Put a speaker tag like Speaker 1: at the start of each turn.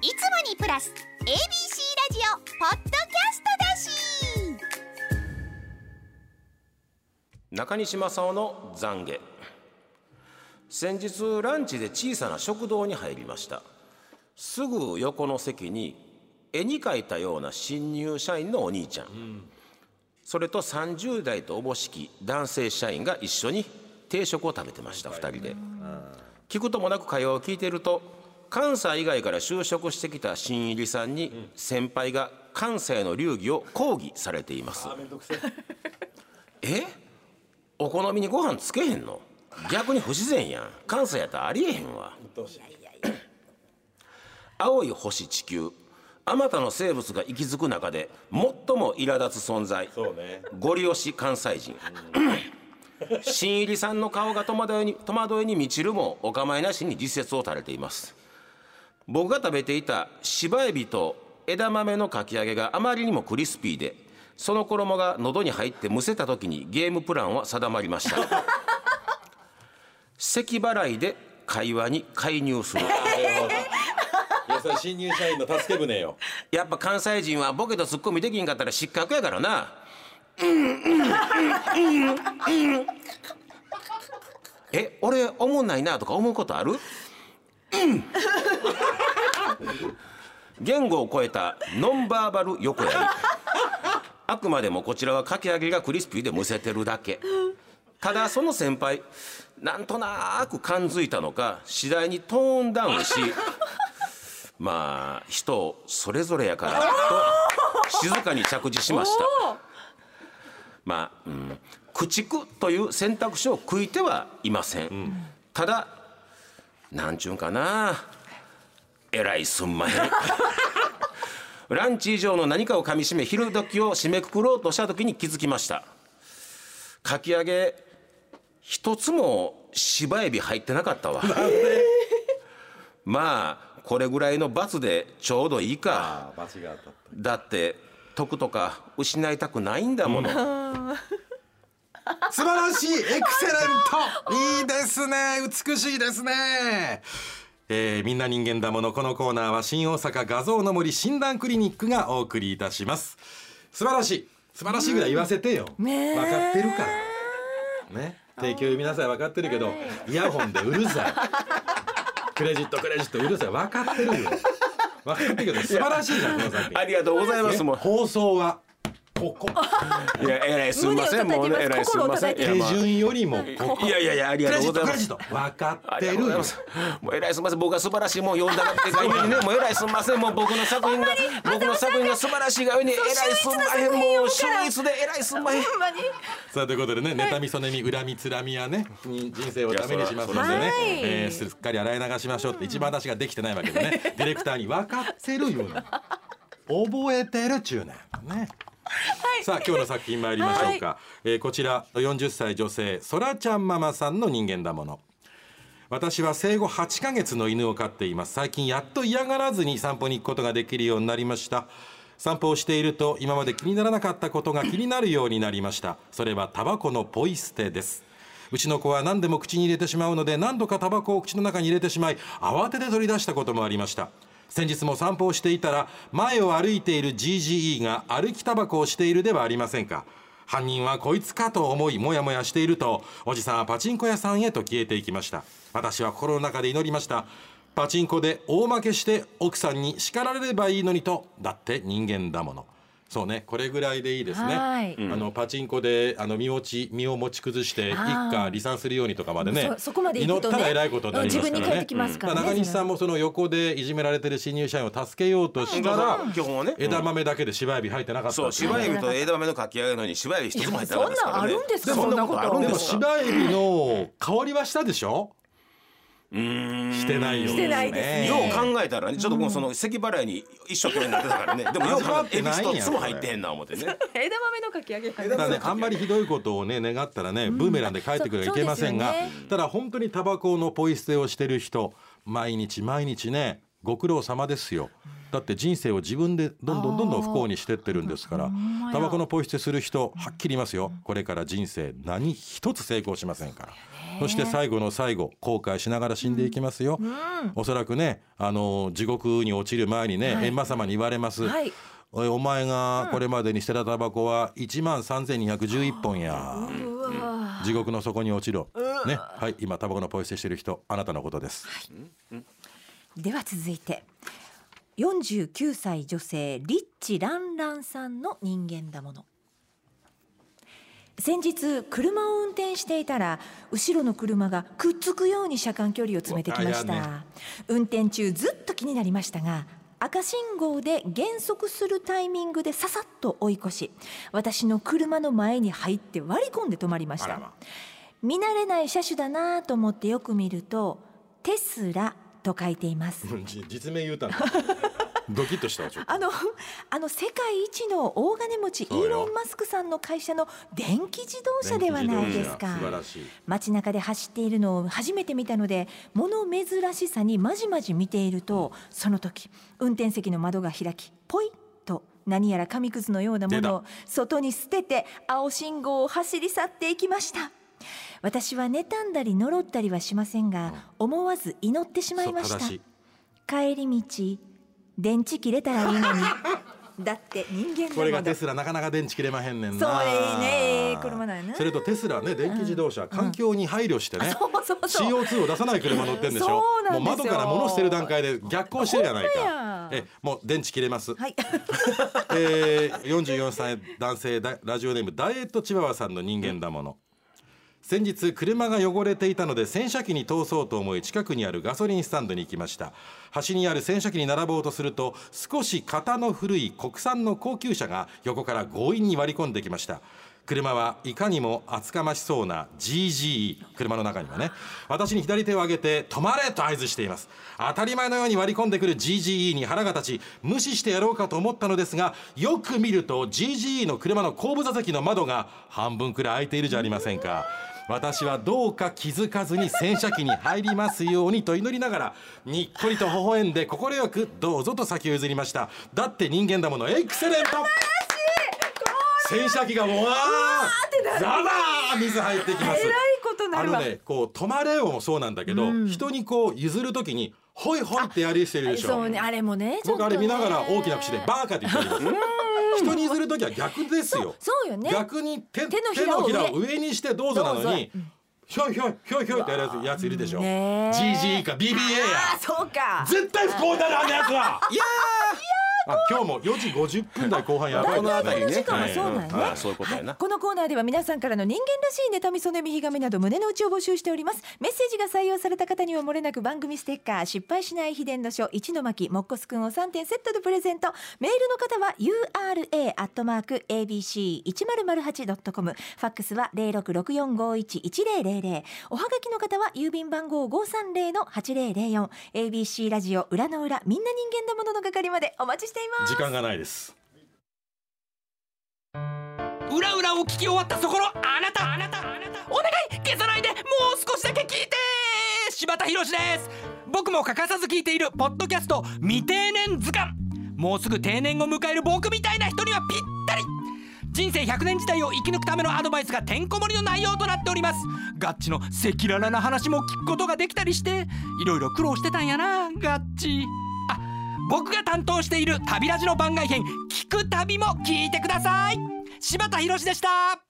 Speaker 1: いつもにプラス ABC ラジオポッドキャストだし。
Speaker 2: 中西正夫の懺悔。先日ランチで小さな食堂に入りました。すぐ横の席に絵に描いたような新入社員のお兄ちゃん、それと30代とおぼしき男性社員が一緒に定食を食べてました2人で。聞くともなく会話を聞いていると関西以外から就職してきた新入りさんに先輩が関西の流儀を講義されています。え。お好みにご飯つけへんの？逆に不自然やん。関西やったらありえへんわ。青い星地球。あまたの生物が息づく中で最も苛立つ存在。
Speaker 3: ね。
Speaker 2: ゴリ押し関西人。新入りさんの顔が戸惑いに戸惑いに満ちるもお構いなしに自説を垂れています僕が食べていた芝エビと枝豆のかき揚げがあまりにもクリスピーでその衣が喉に入ってむせた時にゲームプランは定まりました 咳払いで会話に介入する
Speaker 3: やそれ新入社員の助け舟よ
Speaker 2: やっぱ関西人はボケとツッコミできんかったら失格やからな。うんうんうんうんえ、俺思んないなとか思うことある？うん。言語を超えたノンバーバル横やり。あくまでもこちらはかき揚げがクリスピーでむせてるだけ。ただその先輩なんとなく感づいたのか次第にトーンダウンし まあ人それぞれやからと静かに着地しました。まあ、うん、駆逐という選択肢を食いてはいません、ただなんちゅうんかなえらいすんまへん。ランチ以上の何かをかみしめ昼時を締めくくろうとした時に気づきました。かき揚げ一つも芝エビ入ってなかったわ。まあこれぐらいの罰でちょうどいいか。
Speaker 3: ああ罰が当たっ
Speaker 2: だって得とか失いたくないんだもの。
Speaker 4: 素晴らしいエクセレント。いいですね。美しいですねえー、みんな人間だものこのコーナーは新大阪画像の森診断クリニックがお送りいたします。素晴らしい。素晴らしいぐらい言わせてよ、
Speaker 5: ねえ
Speaker 4: 分かってるから。ね。提供読みなさい分かってるけどイヤホンでうるさい。クレジットクレジットうるさい。分かってるよ。分かってるけど素晴らしいじゃんこの作品。
Speaker 2: ありがとうございます。もう。
Speaker 4: 放送はここ
Speaker 2: いやえらいすみませんもうねえらいすみません
Speaker 4: 手
Speaker 2: まあ、
Speaker 4: 順よりもここ
Speaker 2: いやいやいやありがとうございます。
Speaker 4: 分か
Speaker 2: あ
Speaker 4: ってる。よ
Speaker 2: りがとうございます。もうえらいすみません。僕が素晴らしいもん読んだってがゆえにね、もうえらいすみません。もう僕の作品が僕の作品が素晴らしいがゆえにえらいすみまへん。もう秀逸でえら。いすみまへん。
Speaker 4: さあということでね妬みそねみ恨みつらみはねに人生をダメにしますのでねえーすっかり洗い流しましょうって一番私ができてないわけでね。ディレクターに分かってるような。覚えてるっちゅうねん。ね。さあ今日の作品参りましょうか、えーこちら40歳女性そらちゃんママさんの人間だもの。私は生後8ヶ月の犬を飼っています。最近やっと嫌がらずに散歩に行くことができるようになりました。散歩をしていると今まで気にならなかったことが気になるようになりました。それはタバコのポイ捨てです。うちの子は何でも口に入れてしまうので何度かタバコを口の中に入れてしまい慌てて取り出したこともありました先日も散歩をしていたら前を歩いている GGE が歩きタバコをしているではありませんか。犯人はこいつかと思いもやもやしているとおじさんはパチンコ屋さんへと消えていきました。私は心の中で祈りました。パチンコで大負けして奥さんに叱られればいいのにとだって人間だもの。そうね。これぐらいでいいですね、
Speaker 5: はい。
Speaker 4: あのパチンコであの身持ち身を持ち崩して一家離散するようにとかまでね。
Speaker 5: そそこまで
Speaker 4: 祈ったら偉いことになりますからね。
Speaker 5: 自分に返ってきますからね。
Speaker 4: うん。中西さんもその横でいじめられてる新入社員を助けようとしたら、
Speaker 2: 基本はね。
Speaker 4: 枝豆だけで芝エビ入ってなかった
Speaker 2: そう
Speaker 4: っていう
Speaker 2: 芝エビと枝豆のかき揚げのに芝エビ一つも入ってなかったですからね。
Speaker 5: いやそんなんあるんですか？
Speaker 2: そんなことあるん
Speaker 4: でも
Speaker 2: ですか。
Speaker 4: 芝エビの香りはしたでしょ？してないよ
Speaker 5: してないですね。
Speaker 2: よう考えたらね、ちょっともうその咳払いに一生懸命になってたからね。でもよう考えエビ一つも入ってへんな思ってね。
Speaker 5: 枝豆のかき揚げ
Speaker 4: ただねあんまりひどいことをね願ったらね、ブーメランで帰ってくるはいけませんが、ただ本当にタバコのポイ捨てをしてる人毎日毎日ねご苦労様ですよだって人生を自分でどんどんどんどん不幸にしてってるんですからタバコのポイ捨てする人はっきり言いますよ。これから人生何一つ成功しませんから。そして最後の最後後悔しながら死んでいきますよ、おそらくねあの地獄に落ちる前にね閻魔様に言われます、
Speaker 5: はい。
Speaker 4: お前がこれまでに捨てたタバコは1万3211本や。
Speaker 5: うわ。
Speaker 4: 地獄の底に落ちろ。ね。はい今タバコのポイ捨てしてる人あなたのことです。
Speaker 5: では続いて49歳女性リッチランランさんの人間だもの。先日車を運転していたら後ろの車がくっつくように車間距離を詰めてきました、
Speaker 4: ね。
Speaker 5: 運転中ずっと気になりましたが赤信号で減速するタイミングでささっと追い越し私の車の前に入って割り込んで止まりました。
Speaker 4: ま。
Speaker 5: 見慣れない車種だなと思ってよく見るとテスラと書いています。
Speaker 4: じ実名言うたの？ドキッとした
Speaker 5: あのあの世界一の大金持ちイーロン・マスクさんの会社の電気自動車ではないですか。街中で走っているのを初めて見たので物珍しさにまじまじ見ているとその時運転席の窓が開きポイッと何やら紙くずのようなものを外に捨てて青信号を走り去っていきました私は妬んだり呪ったりはしませんが思わず祈ってしまいました。帰り道電池切れたらいいのに。だって人間
Speaker 4: これがテスラなかなか電池切れまへんねんな。
Speaker 5: そういいね車だよね
Speaker 4: それとテスラね電気自動車、環境に配慮してね、
Speaker 5: そうそうそう。
Speaker 4: CO2 を出さない車乗ってんでしょ？
Speaker 5: そう
Speaker 4: もう窓から物捨てる段階で逆行してるじゃないか。
Speaker 5: や。
Speaker 4: えもう電池切れます、
Speaker 5: はい。
Speaker 4: えー、44歳男性だラジオネームダイエットチワワさんの人間だもの先日車が汚れていたので洗車機に通そうと思い近くにあるガソリンスタンドに行きました。端にある洗車機に並ぼうとすると少し型の古い国産の高級車が横から強引に割り込んできました。車はいかにも厚かましそうな GGE 車の中にはね。私に左手を上げて止まれと合図しています。当たり前のように割り込んでくる GGE に腹が立ち無視してやろうかと思ったのですがよく見ると GGE の車の後部座席の窓が半分くらい開いているじゃありませんか。私はどうか気づかずに洗車機に入りますようにと祈りながらにっこりと微笑んで快くどうぞと先を譲りました。だって人間だものエクセレント。洗車機がもうわーザバー水入ってきます。あのねこう止まれよもそうなんだけど、人にこう譲るときにホイホイってやりしてるでしょ。
Speaker 5: そうね。あれもね
Speaker 4: 僕あれ見ながら大きな口でバーカって言っております人に譲る時は逆ですよ。
Speaker 5: そうよね。
Speaker 4: 逆に手
Speaker 5: 手のひらを上
Speaker 4: にしてどうぞなのにひょいひょいひょいひょいってやるやついるでしょ。GG か BBA や。
Speaker 5: あそうか。
Speaker 4: 絶対不幸になるあんなやつはいやあ今日も4時50分台後半やばい。
Speaker 2: この辺りね
Speaker 5: 時間はそうなんね、
Speaker 2: はい。そういう
Speaker 5: このコーナーでは皆さんからの人間らしい妬みそねみひがみなど胸の内を募集しております。メッセージが採用された方にはもれなく番組ステッカー失敗しない秘伝の書一の巻もっこすくんを3点セットでプレゼント。メールの方は URA アットマーク ABC 一0 0 8ドットコム。ファックスは零六六四五一一零零零。おはがきの方は郵便番号五三零の八零零四。ABC ラジオ裏の裏みんな人間だものの係までお待ちしています。
Speaker 4: 時間がないです。
Speaker 6: 裏裏を聞き終わったそこのあなたあなたお願い消さないでもう少しだけ聞いて柴田博です。僕も欠かさず聞いているポッドキャスト未定年図鑑。もうすぐ定年を迎える僕みたいな人にはぴったり。人生100年時代を生き抜くためのアドバイスがてんこ盛りの内容となっております。ガッチの赤裸々な話も聞くことができたりしていろいろ苦労してたんやなガッチ。あ僕が担当している旅ラジの番外編聞く旅も聞いてください。柴田博でした。